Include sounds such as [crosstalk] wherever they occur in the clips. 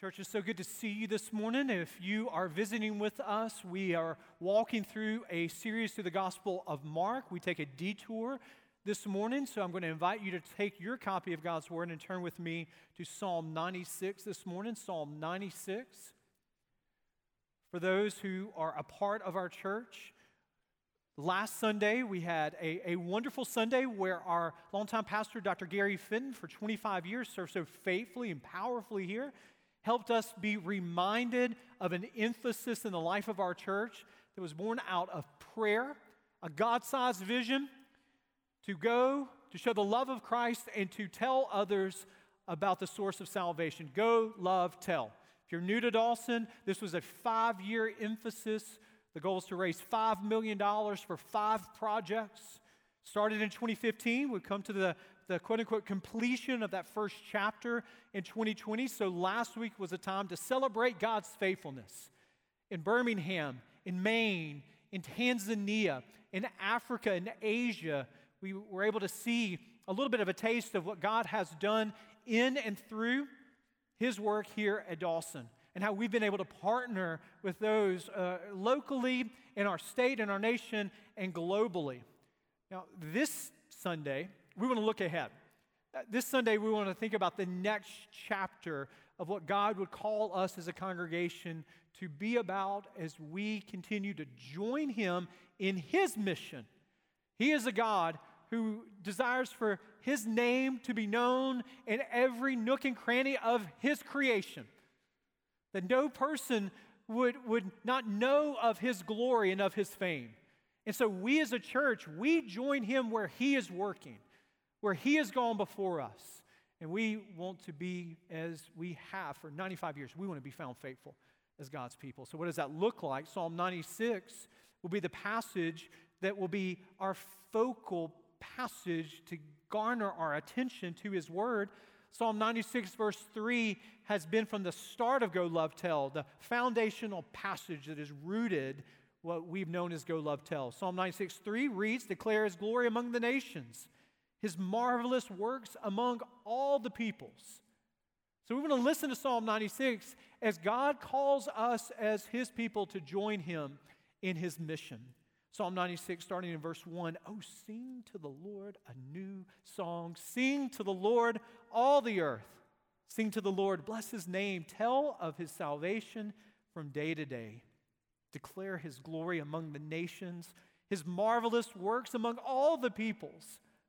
Church, it's so good to see you this morning. If you are visiting with us, we are walking through a series through the Gospel of Mark. We take a detour this morning, so I'm going to invite you to take your copy of God's Word and turn with me to Psalm 96 this morning. Psalm 96. For those who are a part of our church, Last Sunday, we had a, a wonderful Sunday where our longtime pastor, Dr. Gary Fenton, for 25 years, served so faithfully and powerfully here helped us be reminded of an emphasis in the life of our church that was born out of prayer, a God sized vision to go, to show the love of Christ, and to tell others about the source of salvation. Go, love, tell. If you're new to Dawson, this was a five year emphasis. The goal is to raise $5 million for five projects. Started in 2015, we've come to the the quote unquote completion of that first chapter in 2020. So last week was a time to celebrate God's faithfulness. In Birmingham, in Maine, in Tanzania, in Africa, in Asia, we were able to see a little bit of a taste of what God has done in and through His work here at Dawson and how we've been able to partner with those uh, locally in our state, in our nation, and globally. Now, this Sunday, we want to look ahead. Uh, this Sunday, we want to think about the next chapter of what God would call us as a congregation to be about as we continue to join Him in His mission. He is a God who desires for His name to be known in every nook and cranny of His creation. That no person would, would not know of His glory and of His fame. And so, we as a church, we join Him where He is working where He has gone before us. And we want to be as we have for 95 years. We want to be found faithful as God's people. So, what does that look like? Psalm 96 will be the passage that will be our focal passage to garner our attention to His Word. Psalm 96, verse 3, has been from the start of Go Love Tell, the foundational passage that is rooted what we've known as Go Love Tell. Psalm 96, 3 reads, Declare His glory among the nations his marvelous works among all the peoples. So we want to listen to Psalm 96 as God calls us as his people to join him in his mission. Psalm 96, starting in verse 1 Oh, sing to the Lord a new song. Sing to the Lord, all the earth. Sing to the Lord, bless his name. Tell of his salvation from day to day. Declare his glory among the nations, his marvelous works among all the peoples.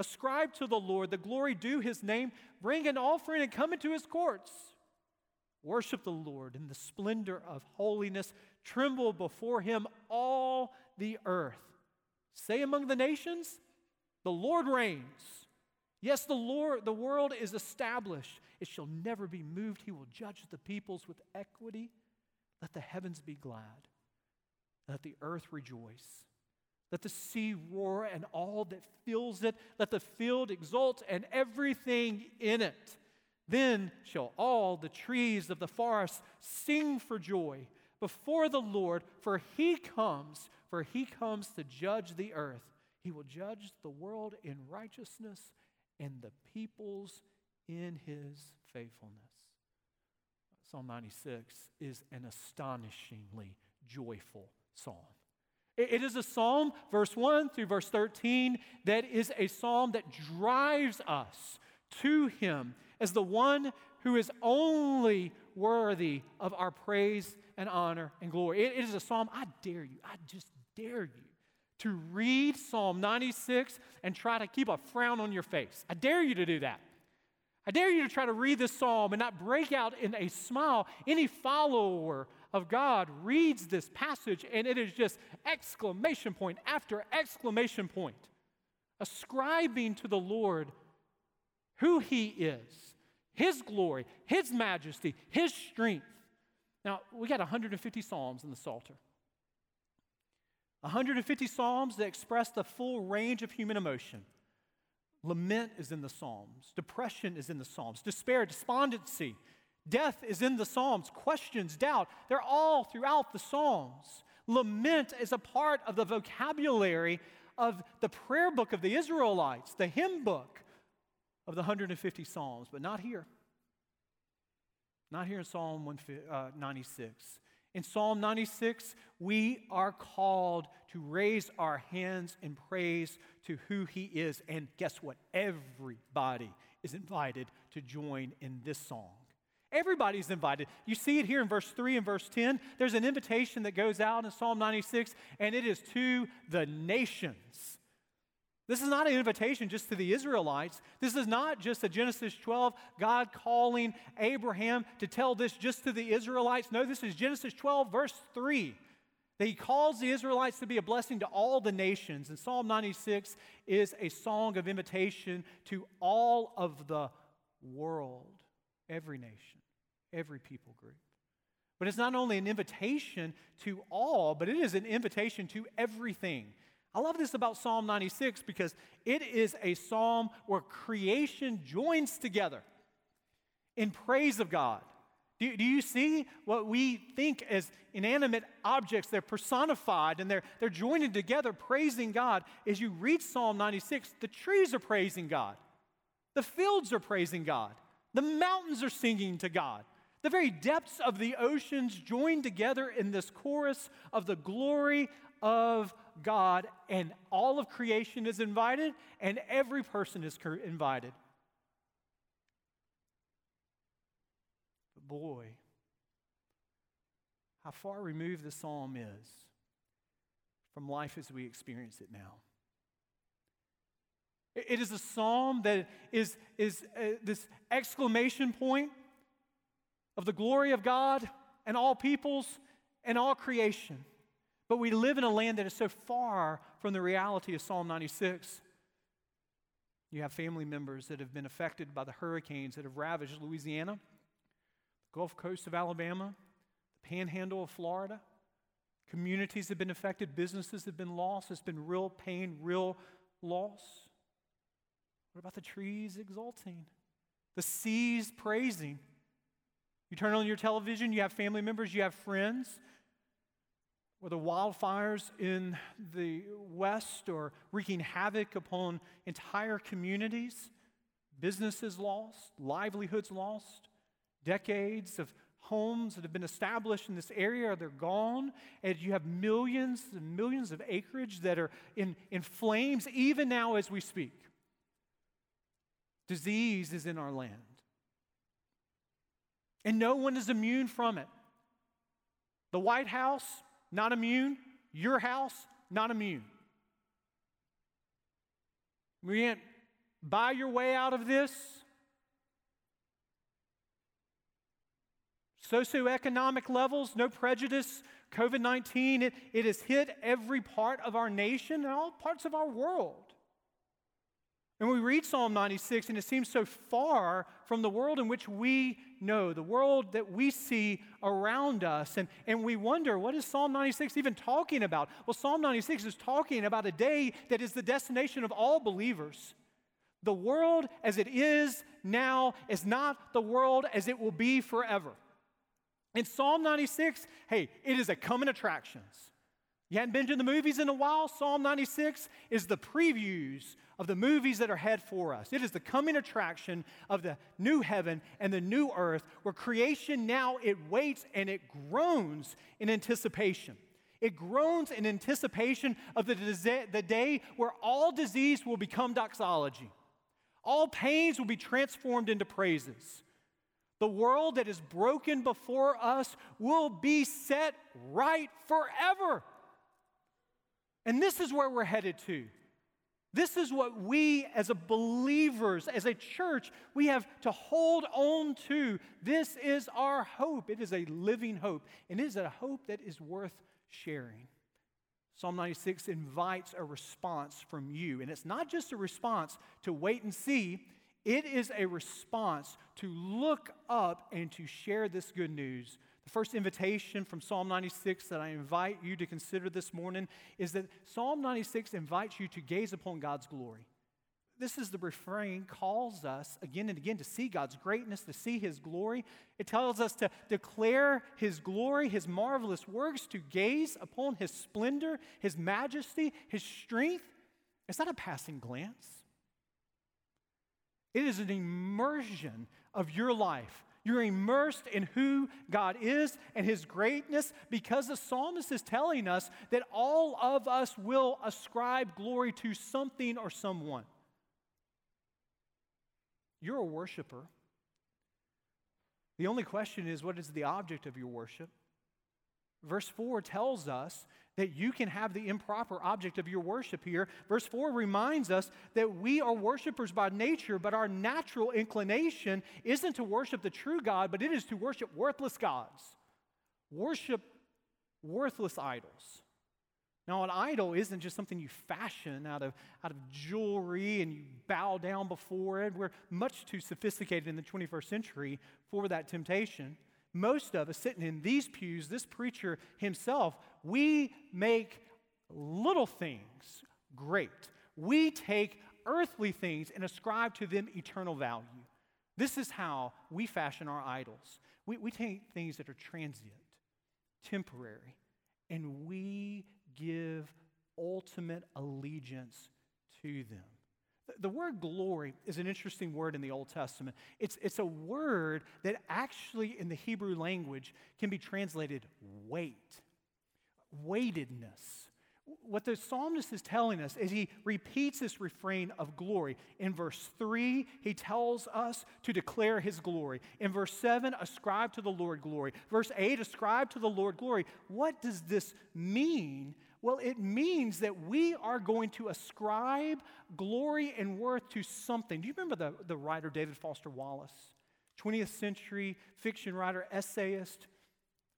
Ascribe to the Lord the glory due his name. Bring an offering and come into his courts. Worship the Lord in the splendor of holiness. Tremble before him, all the earth. Say among the nations, the Lord reigns. Yes, the Lord, the world is established. It shall never be moved. He will judge the peoples with equity. Let the heavens be glad. Let the earth rejoice. Let the sea roar and all that fills it. Let the field exult and everything in it. Then shall all the trees of the forest sing for joy before the Lord, for he comes, for he comes to judge the earth. He will judge the world in righteousness and the peoples in his faithfulness. Psalm 96 is an astonishingly joyful psalm. It is a psalm, verse 1 through verse 13, that is a psalm that drives us to Him as the one who is only worthy of our praise and honor and glory. it is a psalm, I dare you, I just dare you to read Psalm 96 and try to keep a frown on your face. I dare you to do that. I dare you to try to read this psalm and not break out in a smile. Any follower of God reads this passage and it is just exclamation point after exclamation point, ascribing to the Lord who He is, His glory, His majesty, His strength. Now, we got 150 Psalms in the Psalter. 150 Psalms that express the full range of human emotion. Lament is in the Psalms, depression is in the Psalms, despair, despondency, death is in the Psalms, questions, doubt, they're all throughout the Psalms. Lament is a part of the vocabulary of the prayer book of the Israelites, the hymn book of the 150 Psalms, but not here. Not here in Psalm 96. Uh, in Psalm 96, we are called to raise our hands in praise to who He is. And guess what? Everybody is invited to join in this song. Everybody's invited. You see it here in verse 3 and verse 10. There's an invitation that goes out in Psalm 96, and it is to the nations. This is not an invitation just to the Israelites. This is not just a Genesis 12, God calling Abraham to tell this just to the Israelites. No, this is Genesis 12, verse 3. That he calls the Israelites to be a blessing to all the nations. And Psalm 96 is a song of invitation to all of the world, every nation, every people group. But it's not only an invitation to all, but it is an invitation to everything. I love this about Psalm 96 because it is a psalm where creation joins together in praise of God. Do, do, you see what we think as inanimate objects? They're personified and they're, they're joining together praising God. As you read Psalm 96, the trees are praising God, the fields are praising God, the mountains are singing to God. The very depths of the oceans join together in this chorus of the glory of God, and all of creation is invited, and every person is invited. But boy, how far removed the psalm is from life as we experience it now. It is a psalm that is, is uh, this exclamation point of the glory of God and all peoples and all creation. But we live in a land that is so far from the reality of Psalm 96. You have family members that have been affected by the hurricanes that have ravaged Louisiana, the Gulf Coast of Alabama, the panhandle of Florida. Communities have been affected, businesses have been lost. It's been real pain, real loss. What about the trees exulting? The seas praising? You turn on your television, you have family members, you have friends or the wildfires in the West are wreaking havoc upon entire communities, businesses lost, livelihoods lost, decades of homes that have been established in this area, they're gone. And you have millions and millions of acreage that are in, in flames, even now as we speak. Disease is in our land. And no one is immune from it. The White House, not immune. Your house, not immune. We can't buy your way out of this. Socioeconomic levels, no prejudice. COVID 19, it, it has hit every part of our nation and all parts of our world. And we read Psalm 96, and it seems so far from the world in which we know, the world that we see around us. And, and we wonder, what is Psalm 96 even talking about? Well, Psalm 96 is talking about a day that is the destination of all believers. The world as it is now is not the world as it will be forever. In Psalm 96, hey, it is a coming attractions. You hadn't been to the movies in a while? Psalm 96 is the previews of the movies that are ahead for us. It is the coming attraction of the new heaven and the new earth where creation now it waits and it groans in anticipation. It groans in anticipation of the, the day where all disease will become doxology. All pains will be transformed into praises. The world that is broken before us will be set right forever. And this is where we're headed to. This is what we as a believers, as a church, we have to hold on to. This is our hope. It is a living hope, and it is a hope that is worth sharing. Psalm 96 invites a response from you, and it's not just a response to wait and see, it is a response to look up and to share this good news. First invitation from Psalm 96 that I invite you to consider this morning is that Psalm 96 invites you to gaze upon God's glory. This is the refrain, calls us again and again to see God's greatness, to see His glory. It tells us to declare His glory, His marvelous works, to gaze upon His splendor, His majesty, His strength. It's not a passing glance, it is an immersion of your life. You're immersed in who God is and His greatness because the psalmist is telling us that all of us will ascribe glory to something or someone. You're a worshiper. The only question is what is the object of your worship? Verse 4 tells us that you can have the improper object of your worship here. Verse 4 reminds us that we are worshipers by nature, but our natural inclination isn't to worship the true God, but it is to worship worthless gods. Worship worthless idols. Now, an idol isn't just something you fashion out of, out of jewelry and you bow down before it. We're much too sophisticated in the 21st century for that temptation. Most of us sitting in these pews, this preacher himself, we make little things great. We take earthly things and ascribe to them eternal value. This is how we fashion our idols. We, we take things that are transient, temporary, and we give ultimate allegiance to them. The word glory is an interesting word in the Old Testament. It's, it's a word that actually in the Hebrew language can be translated weight, weightedness. What the psalmist is telling us is he repeats this refrain of glory. In verse 3, he tells us to declare his glory. In verse 7, ascribe to the Lord glory. Verse 8, ascribe to the Lord glory. What does this mean well, it means that we are going to ascribe glory and worth to something. Do you remember the, the writer David Foster Wallace? 20th century fiction writer, essayist,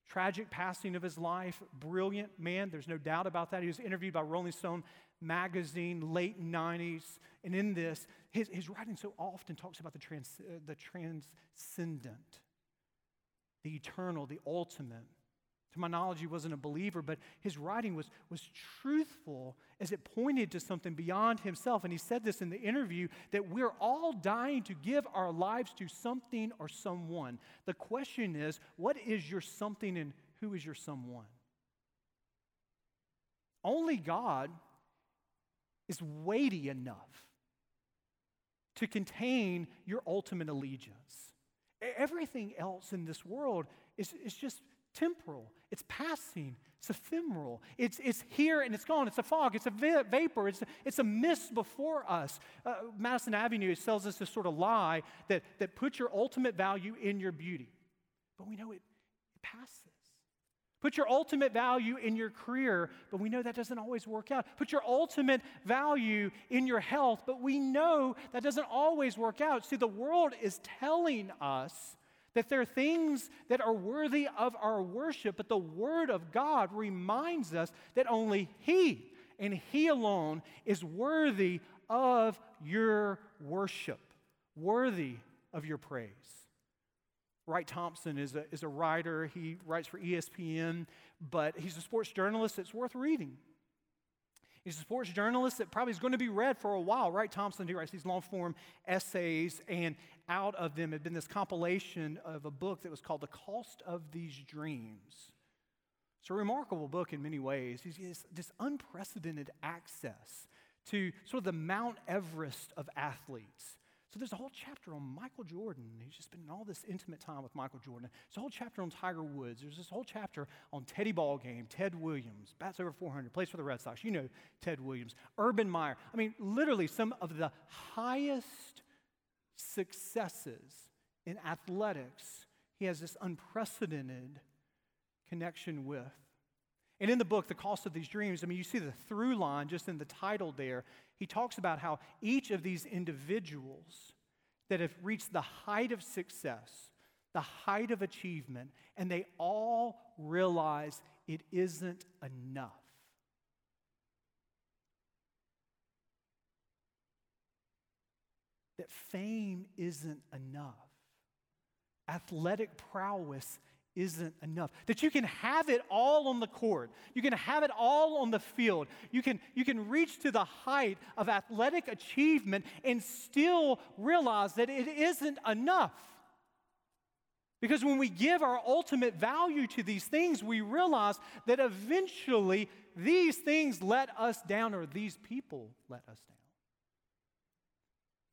tragic passing of his life, brilliant man, there's no doubt about that. He was interviewed by Rolling Stone magazine, late 90s. And in this, his, his writing so often talks about the, trans, uh, the transcendent, the eternal, the ultimate. To my knowledge, he wasn't a believer, but his writing was, was truthful as it pointed to something beyond himself. And he said this in the interview that we're all dying to give our lives to something or someone. The question is, what is your something and who is your someone? Only God is weighty enough to contain your ultimate allegiance. Everything else in this world is, is just temporal, it's passing, it's ephemeral, it's, it's here and it's gone, it's a fog, it's a va- vapor, it's, it's a mist before us. Uh, Madison Avenue tells us this sort of lie that, that puts your ultimate value in your beauty. But we know it, it passes. Put your ultimate value in your career, but we know that doesn't always work out. Put your ultimate value in your health, but we know that doesn't always work out. See, the world is telling us that there are things that are worthy of our worship, but the Word of God reminds us that only He and He alone is worthy of your worship, worthy of your praise. Wright Thompson is a, is a writer. He writes for ESPN, but he's a sports journalist It's worth reading. He's a sports journalist that probably is going to be read for a while. Wright Thompson, he writes these long form essays, and out of them had been this compilation of a book that was called The Cost of These Dreams. It's a remarkable book in many ways. He's this unprecedented access to sort of the Mount Everest of athletes. So there's a whole chapter on Michael Jordan. He's just been in all this intimate time with Michael Jordan. There's a whole chapter on Tiger Woods. There's this whole chapter on Teddy Ballgame, Ted Williams, bats over 400, plays for the Red Sox. You know Ted Williams, Urban Meyer. I mean, literally some of the highest successes in athletics. He has this unprecedented connection with. And in the book, The Cost of These Dreams, I mean, you see the through line just in the title there. He talks about how each of these individuals that have reached the height of success, the height of achievement, and they all realize it isn't enough. That fame isn't enough. Athletic prowess isn't enough. That you can have it all on the court. You can have it all on the field. You can, you can reach to the height of athletic achievement and still realize that it isn't enough. Because when we give our ultimate value to these things, we realize that eventually these things let us down or these people let us down.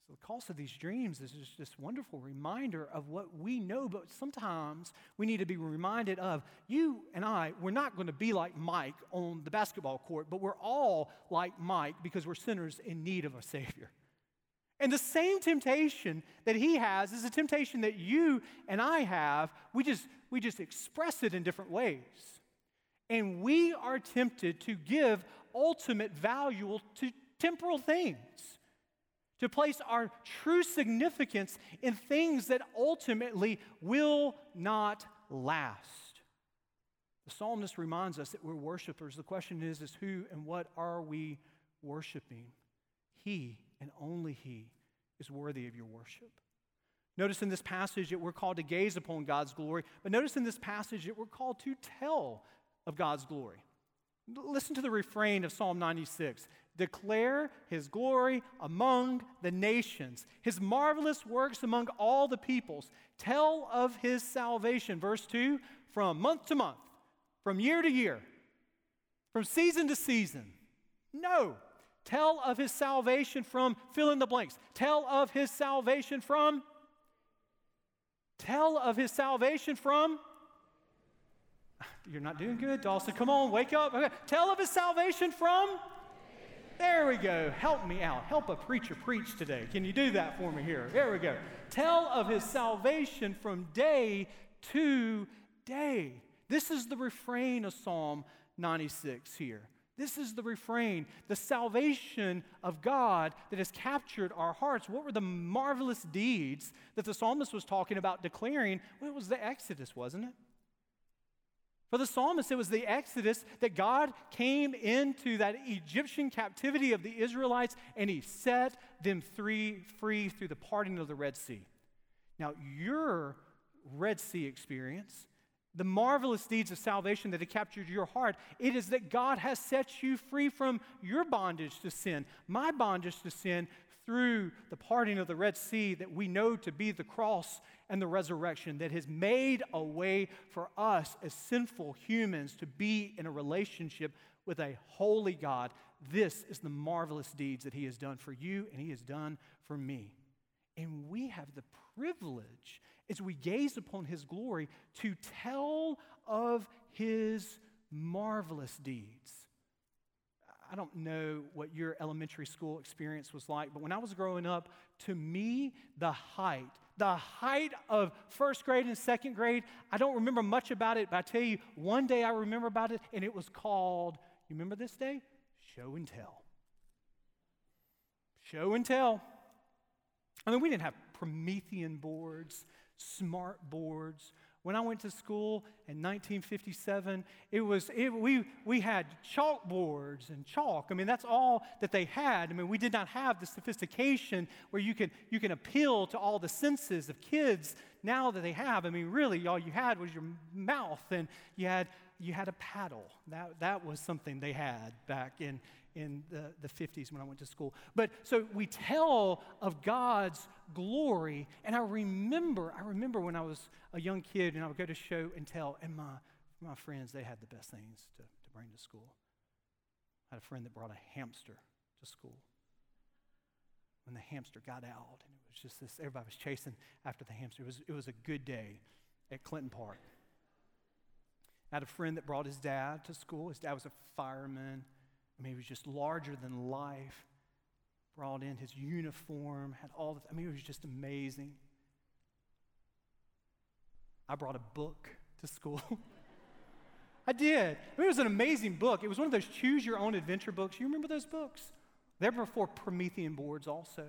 So, the cost of these dreams is just this wonderful reminder of what we know, but sometimes we need to be reminded of you and I, we're not going to be like Mike on the basketball court, but we're all like Mike because we're sinners in need of a Savior. And the same temptation that he has is a temptation that you and I have. We just, we just express it in different ways. And we are tempted to give ultimate value to temporal things to place our true significance in things that ultimately will not last. The psalmist reminds us that we're worshipers. The question is, is who and what are we worshiping? He and only He is worthy of your worship. Notice in this passage that we're called to gaze upon God's glory, but notice in this passage that we're called to tell of God's glory. Listen to the refrain of Psalm 96 Declare his glory among the nations, his marvelous works among all the peoples. Tell of his salvation. Verse 2 from month to month, from year to year, from season to season. No. Tell of his salvation from fill in the blanks. Tell of his salvation from. Tell of his salvation from. [laughs] You're not doing good, Dawson. Come on, wake up. Okay. Tell of his salvation from there we go. Help me out. Help a preacher preach today. Can you do that for me here? There we go. Tell of his salvation from day to day. This is the refrain of Psalm 96 here. This is the refrain, the salvation of God that has captured our hearts. What were the marvelous deeds that the psalmist was talking about declaring? Well, it was the Exodus, wasn't it? For the psalmist, it was the Exodus that God came into that Egyptian captivity of the Israelites and he set them free, free through the parting of the Red Sea. Now, your Red Sea experience, the marvelous deeds of salvation that have captured your heart, it is that God has set you free from your bondage to sin, my bondage to sin, through the parting of the Red Sea that we know to be the cross and the resurrection that has made a way for us as sinful humans to be in a relationship with a holy God. This is the marvelous deeds that He has done for you and He has done for me. And we have the privilege, as we gaze upon His glory, to tell of His marvelous deeds. I don't know what your elementary school experience was like, but when I was growing up, to me, the height, the height of first grade and second grade. I don't remember much about it, but I tell you, one day I remember about it, and it was called, you remember this day? Show and tell. Show and tell. I mean, we didn't have Promethean boards, smart boards. When I went to school in 1957, it was, it, we, we had chalkboards and chalk. I mean, that's all that they had. I mean, we did not have the sophistication where you can, you can appeal to all the senses of kids now that they have. I mean, really, all you had was your mouth and you had, you had a paddle. That, that was something they had back in, in the, the 50s when I went to school. But so we tell of God's glory. And I remember, I remember when I was a young kid and I would go to show and tell, and my, my friends, they had the best things to, to bring to school. I had a friend that brought a hamster to school. When the hamster got out, and it was just this, everybody was chasing after the hamster. It was, it was a good day at Clinton Park. I had a friend that brought his dad to school. His dad was a fireman. I mean, he was just larger than life. Brought in his uniform, had all the, I mean, it was just amazing. I brought a book to school. [laughs] I did. I mean, it was an amazing book. It was one of those choose your own adventure books. You remember those books? They were before Promethean boards, also.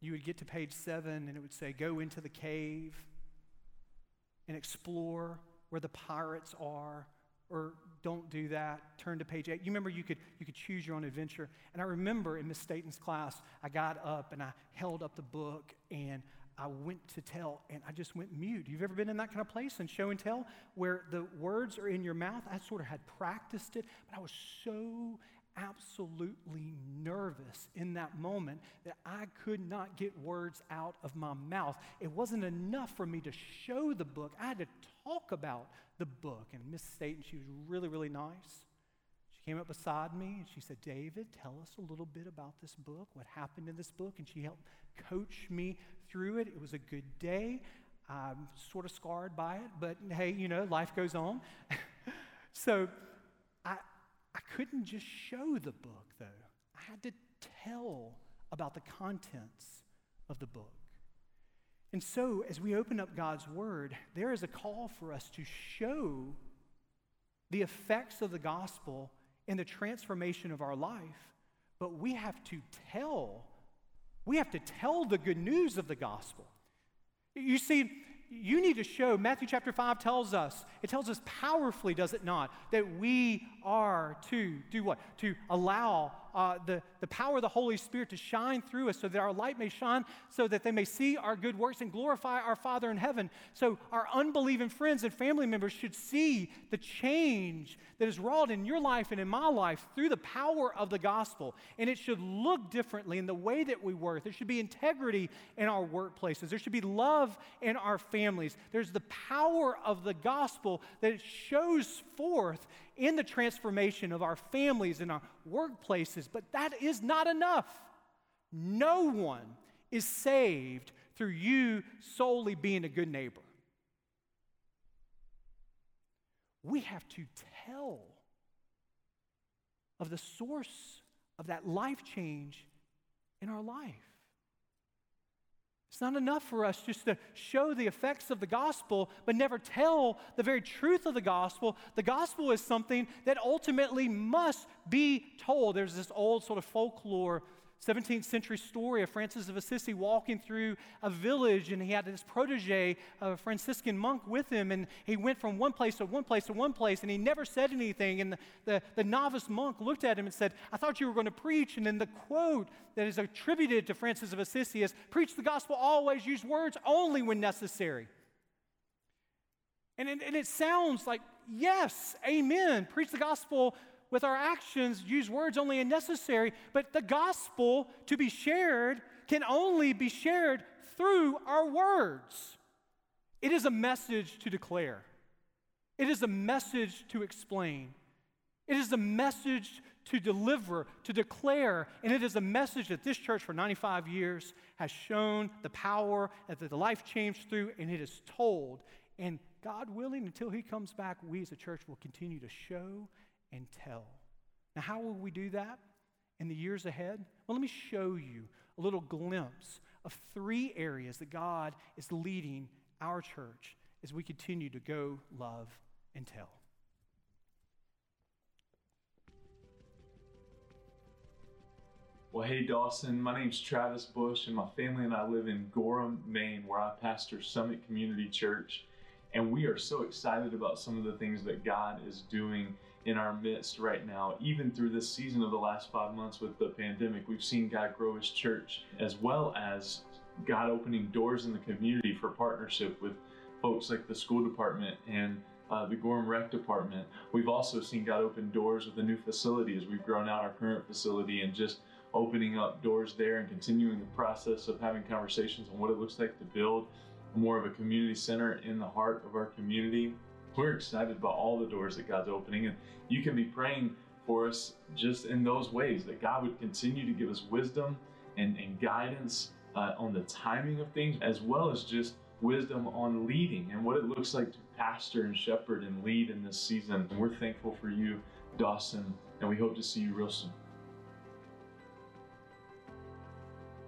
You would get to page seven and it would say, Go into the cave and explore where the pirates are or don't do that. Turn to page eight. You remember you could, you could choose your own adventure. And I remember in Miss Staten's class, I got up and I held up the book and I went to tell and I just went mute. You've ever been in that kind of place in show and tell where the words are in your mouth? I sort of had practiced it, but I was so absolutely nervous in that moment that I could not get words out of my mouth. It wasn't enough for me to show the book, I had to talk about the book. And Miss Staten, she was really, really nice. She came up beside me and she said, David, tell us a little bit about this book, what happened in this book. And she helped coach me through it. It was a good day. I'm sort of scarred by it, but hey, you know, life goes on. [laughs] so I, I couldn't just show the book, though. I had to tell about the contents of the book. And so, as we open up God's Word, there is a call for us to show the effects of the gospel in the transformation of our life, but we have to tell, we have to tell the good news of the gospel. You see, you need to show, Matthew chapter 5 tells us, it tells us powerfully, does it not, that we are to do what? To allow uh, the, the power of the Holy Spirit to shine through us so that our light may shine, so that they may see our good works and glorify our Father in heaven. So our unbelieving friends and family members should see the change that is wrought in your life and in my life through the power of the gospel. And it should look differently in the way that we work. There should be integrity in our workplaces, there should be love in our families. There's the power of the gospel that shows forth in the transformation of our families and our workplaces, but that is not enough. No one is saved through you solely being a good neighbor. We have to tell of the source of that life change in our life. It's not enough for us just to show the effects of the gospel, but never tell the very truth of the gospel. The gospel is something that ultimately must be told. There's this old sort of folklore 17th century story of Francis of Assisi walking through a village, and he had this protege, a Franciscan monk, with him, and he went from one place to one place to one place, and he never said anything. And the, the, the novice monk looked at him and said, I thought you were going to preach. And then the quote that is attributed to Francis of Assisi is Preach the gospel always, use words only when necessary. And, and, and it sounds like, yes, amen. Preach the gospel with our actions use words only when necessary, but the gospel to be shared can only be shared through our words. It is a message to declare, it is a message to explain, it is a message to deliver, to declare, and it is a message that this church for 95 years has shown the power that the life changed through, and it is told. And God willing, until He comes back, we as a church will continue to show and tell. Now, how will we do that in the years ahead? Well, let me show you a little glimpse of three areas that God is leading our church as we continue to go, love, and tell. Well, hey, Dawson. My name's Travis Bush, and my family and I live in Gorham, Maine, where I pastor Summit Community Church. And we are so excited about some of the things that God is doing in our midst right now. Even through this season of the last five months with the pandemic, we've seen God grow His church as well as God opening doors in the community for partnership with folks like the school department and uh, the Gorham Rec Department. We've also seen God open doors with a new facility as we've grown out our current facility and just opening up doors there and continuing the process of having conversations on what it looks like to build more of a community center in the heart of our community we're excited about all the doors that God's opening. And you can be praying for us just in those ways that God would continue to give us wisdom and, and guidance uh, on the timing of things, as well as just wisdom on leading and what it looks like to pastor and shepherd and lead in this season. And we're thankful for you, Dawson, and we hope to see you real soon.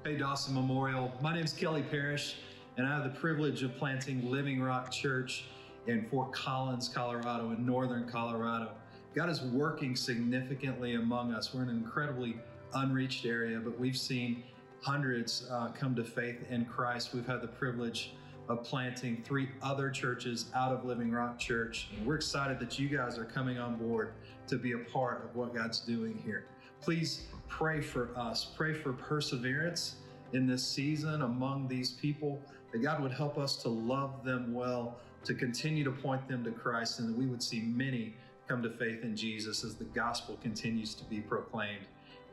Hey, Dawson Memorial. My name is Kelly Parrish, and I have the privilege of planting Living Rock Church in Fort Collins, Colorado, in northern Colorado. God is working significantly among us. We're in an incredibly unreached area, but we've seen hundreds uh, come to faith in Christ. We've had the privilege of planting three other churches out of Living Rock Church. We're excited that you guys are coming on board to be a part of what God's doing here. Please pray for us, pray for perseverance in this season among these people that God would help us to love them well, to continue to point them to Christ, and that we would see many come to faith in Jesus as the gospel continues to be proclaimed.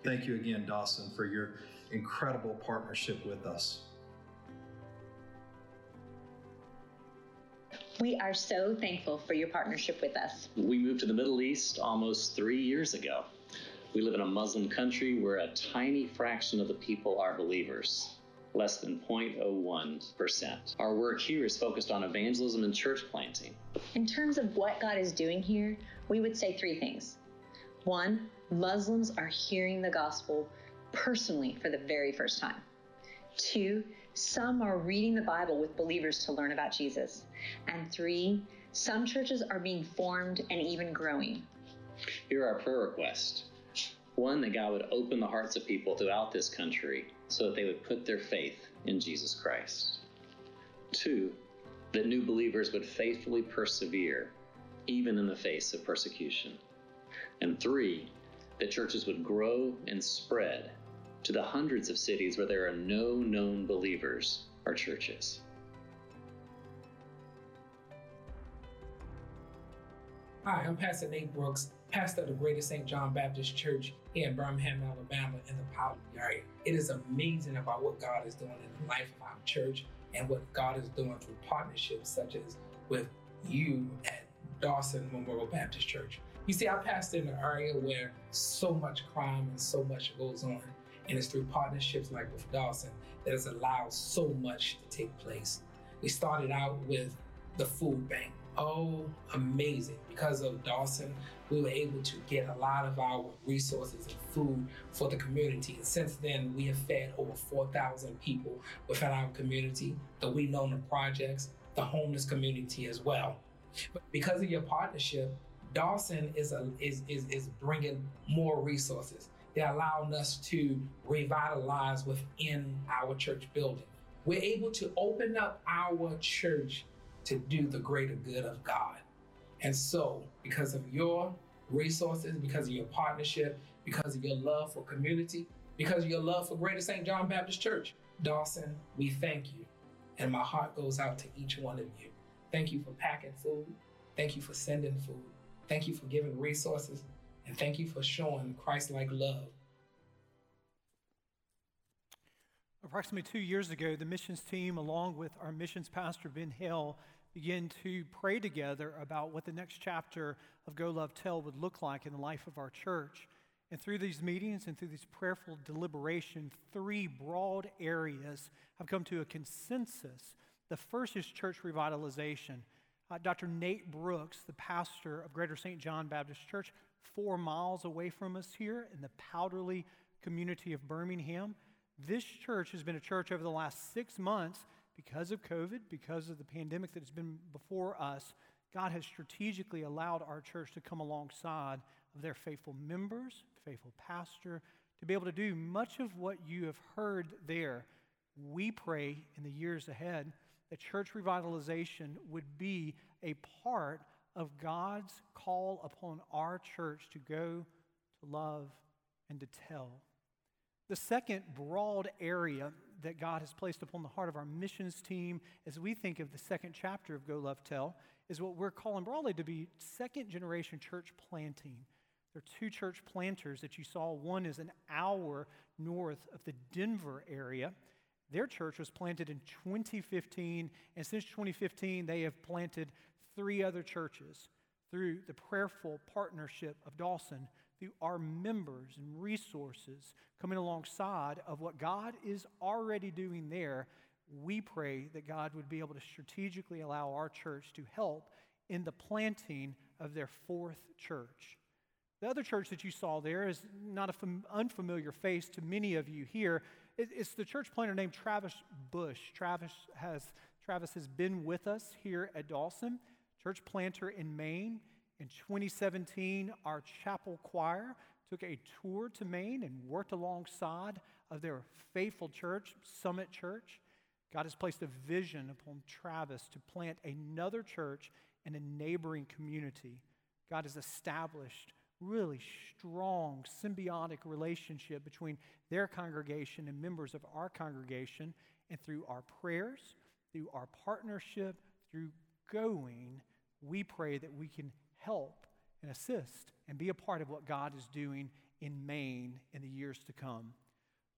Thank you again, Dawson, for your incredible partnership with us. We are so thankful for your partnership with us. We moved to the Middle East almost three years ago. We live in a Muslim country where a tiny fraction of the people are believers, less than 0.01%. Our work here is focused on evangelism and church planting. In terms of what God is doing here, we would say three things. One, Muslims are hearing the gospel personally for the very first time. Two, some are reading the Bible with believers to learn about Jesus. And three, some churches are being formed and even growing. Here are our prayer requests. One, that God would open the hearts of people throughout this country so that they would put their faith in Jesus Christ. Two, that new believers would faithfully persevere even in the face of persecution. And three, that churches would grow and spread to the hundreds of cities where there are no known believers or churches. Hi, I'm Pastor Nate Brooks, pastor of the Greater St. John Baptist Church here in Birmingham, Alabama, in the Powderly area. It is amazing about what God is doing in the life of our church and what God is doing through partnerships such as with you at Dawson Memorial Baptist Church. You see, I pastor in an area where so much crime and so much goes on. And it's through partnerships like with Dawson that has allowed so much to take place. We started out with the food bank. Oh, amazing. Because of Dawson, we were able to get a lot of our resources and food for the community. And since then, we have fed over 4,000 people within our community, the We Know the projects, the homeless community as well. But because of your partnership, Dawson is, a, is, is, is bringing more resources. They're allowing us to revitalize within our church building. We're able to open up our church to do the greater good of God. And so, because of your resources, because of your partnership, because of your love for community, because of your love for Greater St. John Baptist Church, Dawson, we thank you. And my heart goes out to each one of you. Thank you for packing food. Thank you for sending food. Thank you for giving resources. And thank you for showing Christ like love. Approximately two years ago, the missions team, along with our missions pastor, Ben Hill, began to pray together about what the next chapter of Go Love Tell would look like in the life of our church. And through these meetings and through these prayerful deliberation, three broad areas have come to a consensus. The first is church revitalization. Uh, Dr. Nate Brooks, the pastor of Greater St. John Baptist Church, four miles away from us here in the Powderly community of Birmingham. This church has been a church over the last six months because of COVID, because of the pandemic that has been before us. God has strategically allowed our church to come alongside of their faithful members, faithful pastor, to be able to do much of what you have heard there. We pray in the years ahead that church revitalization would be a part of God's call upon our church to go, to love, and to tell. The second broad area that God has placed upon the heart of our missions team as we think of the second chapter of Go Love Tell is what we're calling broadly to be second generation church planting. There are two church planters that you saw. One is an hour north of the Denver area. Their church was planted in 2015, and since 2015, they have planted three other churches through the prayerful partnership of Dawson, our members and resources coming alongside of what God is already doing there. We pray that God would be able to strategically allow our church to help in the planting of their fourth church. The other church that you saw there is not an fam- unfamiliar face to many of you here. It, it's the church planter named Travis Bush. Travis has, Travis has been with us here at Dawson church planter in Maine. In 2017, our chapel choir took a tour to Maine and worked alongside of their faithful church, Summit Church. God has placed a vision upon Travis to plant another church in a neighboring community. God has established really strong symbiotic relationship between their congregation and members of our congregation and through our prayers through our partnership, through going, we pray that we can help and assist and be a part of what God is doing in Maine in the years to come.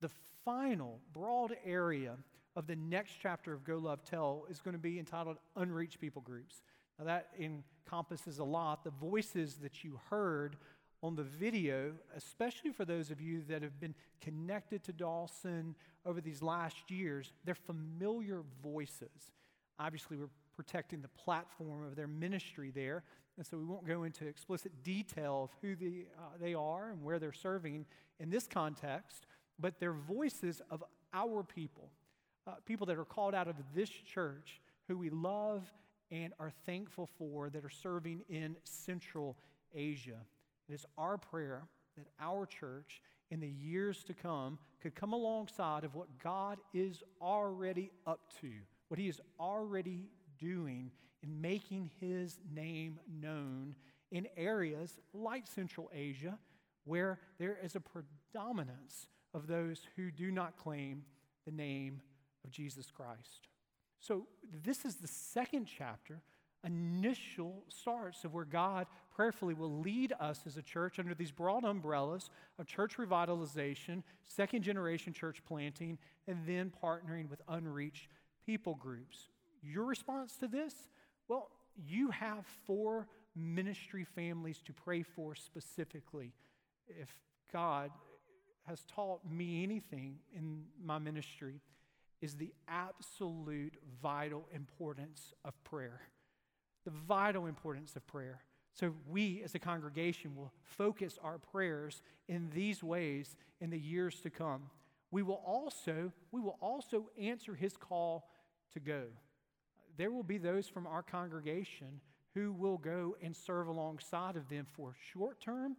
The final broad area of the next chapter of Go Love Tell is going to be entitled Unreached People Groups. Now, that encompasses a lot. The voices that you heard on the video, especially for those of you that have been connected to Dawson over these last years, they're familiar voices. Obviously, we're protecting the platform of their ministry there, and so we won't go into explicit detail of who the, uh, they are and where they're serving in this context, but they're voices of our people, uh, people that are called out of this church who we love and are thankful for that are serving in Central Asia. It is our prayer that our church in the years to come could come alongside of what God is already up to, what He is already doing in making His name known in areas like Central Asia where there is a predominance of those who do not claim the name of Jesus Christ. So, this is the second chapter initial starts of where God prayerfully will lead us as a church under these broad umbrellas of church revitalization, second generation church planting, and then partnering with unreached people groups. Your response to this? Well, you have four ministry families to pray for specifically. If God has taught me anything in my ministry, is the absolute vital importance of prayer the vital importance of prayer. So, we as a congregation will focus our prayers in these ways in the years to come. We will also, we will also answer his call to go. There will be those from our congregation who will go and serve alongside of them for short term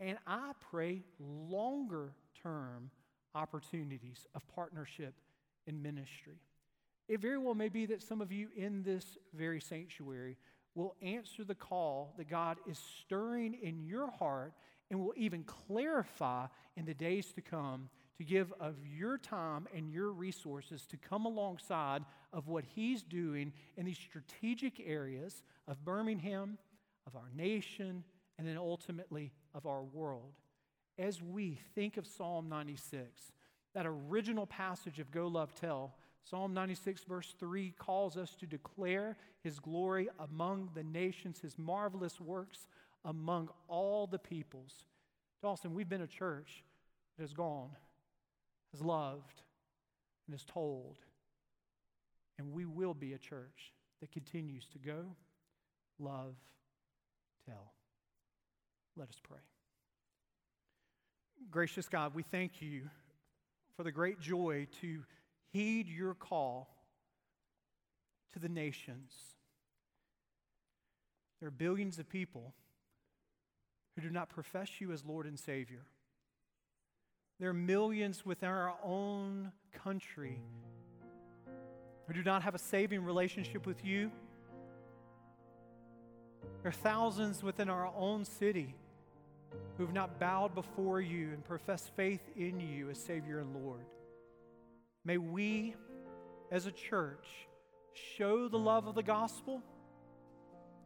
and I pray longer term opportunities of partnership in ministry. It very well may be that some of you in this very sanctuary will answer the call that God is stirring in your heart and will even clarify in the days to come to give of your time and your resources to come alongside of what He's doing in these strategic areas of Birmingham, of our nation, and then ultimately of our world. As we think of Psalm 96, that original passage of Go Love Tell, Psalm 96, verse 3, calls us to declare his glory among the nations, his marvelous works among all the peoples. Dawson, we've been a church that has gone, has loved, and has told. And we will be a church that continues to go, love, tell. Let us pray. Gracious God, we thank you for the great joy to heed your call to the nations. There are billions of people who do not profess you as Lord and Savior. There are millions within our own country who do not have a saving relationship with you. There are thousands within our own city who have not bowed before you and professed faith in you as Savior and Lord. May we, as a church, show the love of the gospel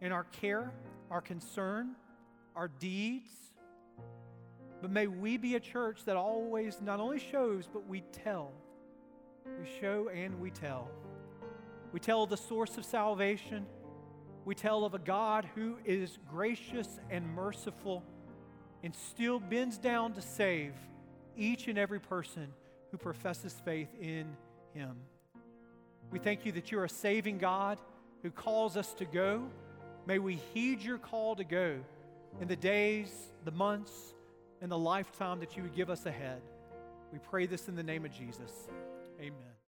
in our care, our concern, our deeds. But may we be a church that always not only shows, but we tell. We show and we tell. We tell the source of salvation. We tell of a God who is gracious and merciful and still bends down to save each and every person who professes faith in him. We thank you that you're a saving God who calls us to go. May we heed your call to go in the days, the months, and the lifetime that you would give us ahead. We pray this in the name of Jesus. Amen.